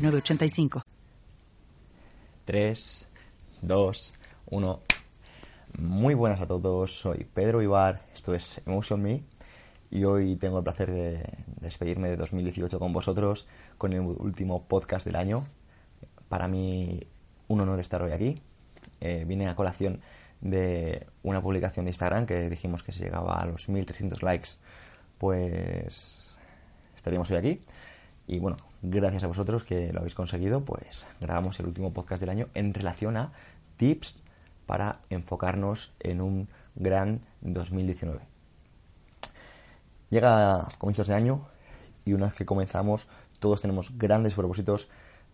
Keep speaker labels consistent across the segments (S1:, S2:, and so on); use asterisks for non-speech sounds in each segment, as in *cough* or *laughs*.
S1: 985.
S2: 3, 2, 1. Muy buenas a todos, soy Pedro Ibar, esto es Emotion Me y hoy tengo el placer de despedirme de 2018 con vosotros con el último podcast del año. Para mí un honor estar hoy aquí. Eh, vine a colación de una publicación de Instagram que dijimos que si llegaba a los 1300 likes, pues estaríamos hoy aquí. Y bueno, gracias a vosotros que lo habéis conseguido, pues grabamos el último podcast del año en relación a tips para enfocarnos en un gran 2019. Llega comienzos de año y una vez que comenzamos todos tenemos grandes propósitos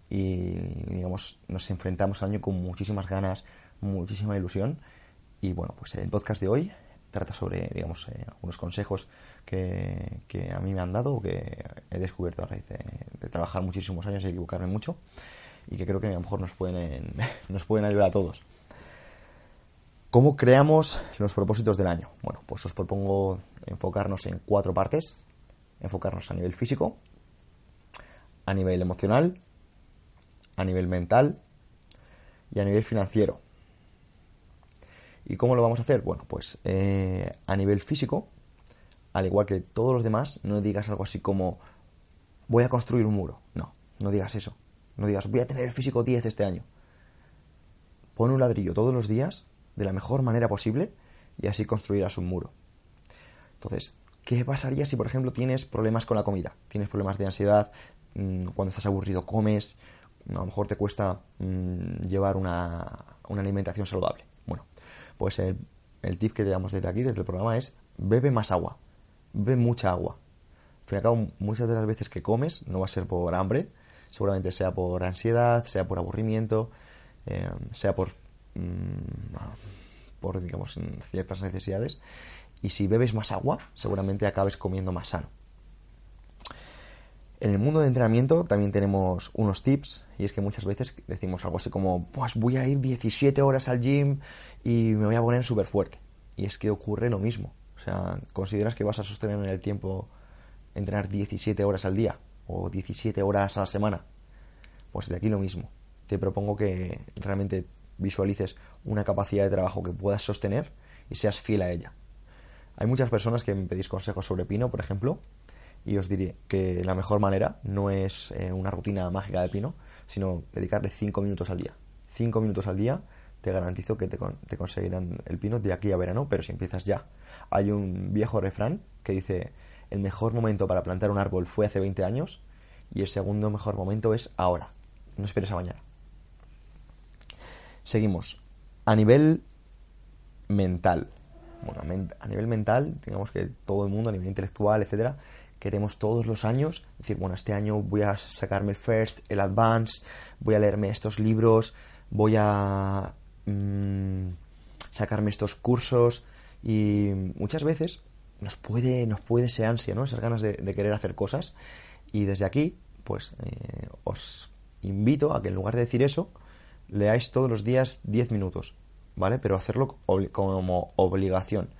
S2: y digamos nos enfrentamos al año con muchísimas ganas, muchísima ilusión y bueno, pues el podcast de hoy trata sobre, digamos, eh, algunos consejos que, que, a mí me han dado o que he descubierto a raíz de, trabajar muchísimos años y equivocarme mucho y que creo que a lo mejor nos pueden, *laughs* nos pueden ayudar a todos. ¿Cómo creamos los propósitos del año? Bueno, pues os propongo enfocarnos en cuatro partes. Enfocarnos a nivel físico, a nivel emocional, a nivel mental y a nivel financiero. ¿Y cómo lo vamos a hacer? Bueno, pues eh, a nivel físico, al igual que todos los demás, no digas algo así como voy a construir un muro. No, no digas eso. No digas voy a tener el físico 10 este año. Pon un ladrillo todos los días de la mejor manera posible y así construirás un muro. Entonces, ¿qué pasaría si, por ejemplo, tienes problemas con la comida? Tienes problemas de ansiedad, mm, cuando estás aburrido comes, a lo mejor te cuesta mm, llevar una, una alimentación saludable. Pues el, tip que te damos desde aquí, desde el programa, es bebe más agua. Bebe mucha agua. Al fin y al cabo, muchas de las veces que comes no va a ser por hambre, seguramente sea por ansiedad, sea por aburrimiento, eh, sea por, mm, por, digamos, ciertas necesidades. Y si bebes más agua, seguramente acabes comiendo más sano. En el mundo de entrenamiento también tenemos unos tips y es que muchas veces decimos algo así como, pues voy a ir 17 horas al gym y me voy a poner súper fuerte. Y es que ocurre lo mismo. O sea, ¿consideras que vas a sostener en el tiempo entrenar 17 horas al día o 17 horas a la semana? Pues de aquí lo mismo. Te propongo que realmente visualices una capacidad de trabajo que puedas sostener y seas fiel a ella. Hay muchas personas que me pedís consejos sobre Pino, por ejemplo, y os diré que la mejor manera no es eh, una rutina mágica de pino, sino dedicarle 5 minutos al día. 5 minutos al día te garantizo que te, te, conseguirán el pino de aquí a verano, pero si empiezas ya. Hay un viejo refrán que dice, el mejor momento para plantar un árbol fue hace 20 años y el segundo mejor momento es ahora. No esperes a mañana. Seguimos. A nivel mental. Bueno, a nivel mental, digamos que todo el mundo, a nivel intelectual, etcétera, queremos todos los años decir, bueno, este año voy a sacarme el First, el Advance, voy a leerme estos libros, voy a mm, sacarme estos cursos y muchas veces nos puede, nos puede ese ansia, ¿no? Esas ganas de, querer hacer cosas y desde aquí, pues eh, os invito a que en lugar de decir eso, leáis todos los días 10 minutos, ¿vale? Pero hacerlo como obligación.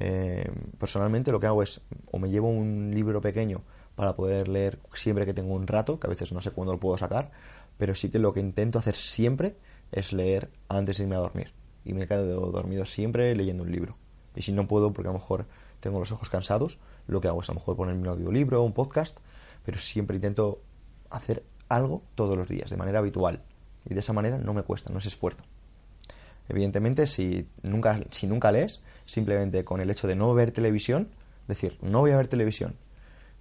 S2: Eh, personalmente lo que hago es o me llevo un libro pequeño para poder leer siempre que tengo un rato, que a veces no sé cuándo lo puedo sacar, pero sí que lo que intento hacer siempre es leer antes de irme a dormir. Y me quedo dormido siempre leyendo un libro. Y si no puedo, porque a lo mejor tengo los ojos cansados, lo que hago es a lo mejor ponerme un audiolibro o un podcast, pero siempre intento hacer algo todos los días, de manera habitual. Y de esa manera no me cuesta, no es esfuerzo. Evidentemente, si nunca, si nunca lees, simplemente con el hecho de no ver televisión, decir, no voy a ver televisión,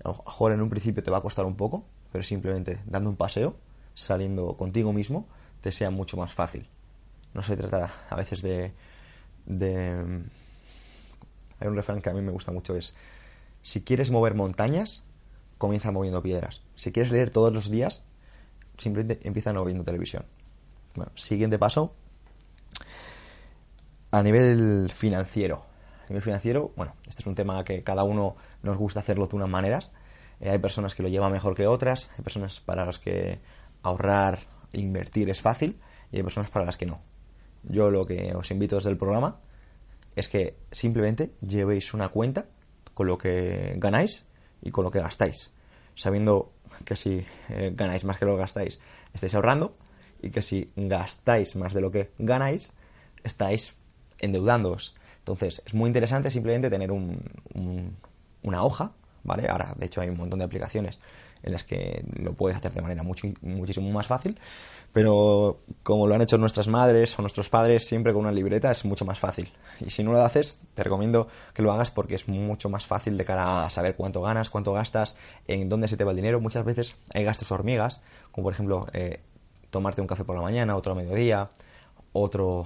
S2: a lo mejor en un principio te va a costar un poco, pero simplemente dando un paseo, saliendo contigo mismo, te sea mucho más fácil. No se trata a veces de... de... Hay un refrán que a mí me gusta mucho, es, si quieres mover montañas, comienza moviendo piedras. Si quieres leer todos los días, simplemente empieza no viendo televisión. Bueno, siguiente paso. A nivel financiero. A nivel financiero, bueno, este es un tema que cada uno nos gusta hacerlo de unas maneras. Eh, hay personas que lo llevan mejor que otras, hay personas para las que ahorrar e invertir es fácil y hay personas para las que no. Yo lo que os invito desde el programa es que simplemente llevéis una cuenta con lo que ganáis y con lo que gastáis, sabiendo que si eh, ganáis más que lo que gastáis, estáis ahorrando y que si gastáis más de lo que ganáis, estáis endeudándoos. Entonces, es muy interesante simplemente tener una hoja, ¿vale? Ahora, de hecho, hay un montón de aplicaciones en las que lo puedes hacer de manera muchísimo más fácil, pero como lo han hecho nuestras madres o nuestros padres, siempre con una libreta es mucho más fácil. Y si no lo haces, te recomiendo que lo hagas porque es mucho más fácil de cara a saber cuánto ganas, cuánto gastas, en dónde se te va el dinero. Muchas veces hay gastos hormigas, como por ejemplo eh, tomarte un café por la mañana, otro a mediodía, otro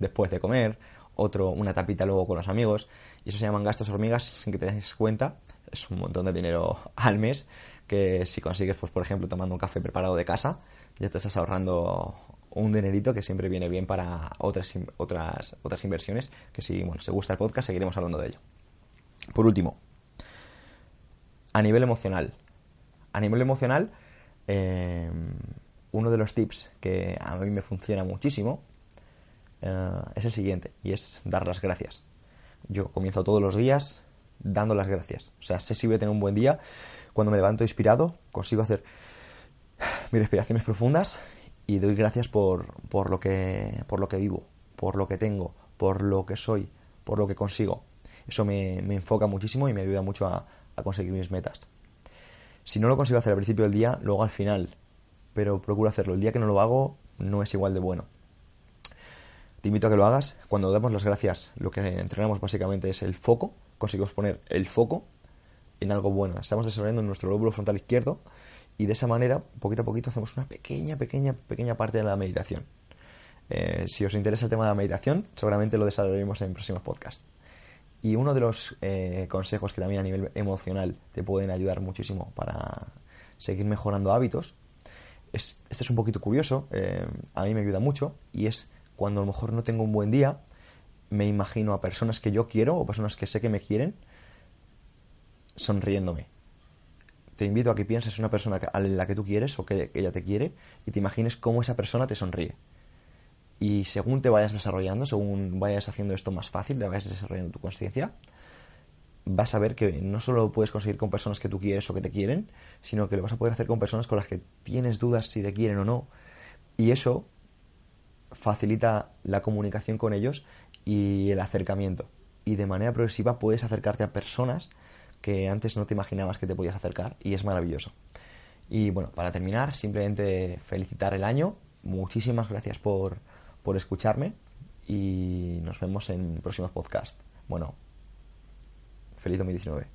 S2: después de comer, otro una tapita luego con los amigos, y eso se llaman gastos hormigas sin que te des cuenta. Es un montón de dinero *laughs* al mes que si consigues, pues por ejemplo, tomando un café preparado de casa, ya te estás ahorrando un dinerito que siempre viene bien para otras, otras, otras inversiones, que si bueno, se gusta el podcast seguiremos hablando de ello. Por último, a nivel emocional. A nivel emocional, eh, uno de los tips que a mí me funciona muchísimo eh, es el siguiente, y es dar las gracias. Yo comienzo todos los días dando las gracias. O sea, sé si voy a tener un buen día cuando me levanto inspirado, consigo hacer *sighs* mis respiraciones profundas y doy gracias por, por, lo que, por lo que vivo, por lo que tengo, por lo que soy, por lo que consigo. Eso me, enfoca muchísimo y me ayuda mucho a, a, conseguir mis metas. Si no lo consigo hacer al principio del día, luego al final, pero procuro hacerlo. El día que no lo hago no es igual de bueno. Te invito a que lo hagas. Cuando damos las gracias, lo que entrenamos básicamente es el foco. Conseguimos poner el foco en algo bueno. Estamos desarrollando nuestro lóbulo frontal izquierdo y de esa manera, poquito a poquito, hacemos una pequeña, pequeña, pequeña parte de la meditación. Eh, si os interesa el tema de la meditación, seguramente lo desarrollaremos en próximos podcasts. Y uno de los eh, consejos que también a nivel emocional te pueden ayudar muchísimo para seguir mejorando hábitos, es, este es un poquito curioso, eh, a mí me ayuda mucho, y es cuando a lo mejor no tengo un buen día, me imagino a personas que yo quiero o personas que sé que me quieren sonriéndome. Te invito a que pienses en una persona a la que tú quieres o que ella te quiere y te imagines cómo esa persona te sonríe. Y según te vayas desarrollando, según vayas haciendo esto más fácil, te vayas desarrollando tu conciencia, vas a ver que no solo lo puedes conseguir con personas que tú quieres o que te quieren, sino que lo vas a poder hacer con personas con las que tienes dudas si te quieren o no. Y eso facilita la comunicación con ellos y el acercamiento. Y de manera progresiva puedes acercarte a personas que antes no te imaginabas que te podías acercar y es maravilloso. Y bueno, para terminar, simplemente felicitar el año. Muchísimas gracias por, por escucharme y nos vemos en próximos podcasts. Bueno, feliz 2019.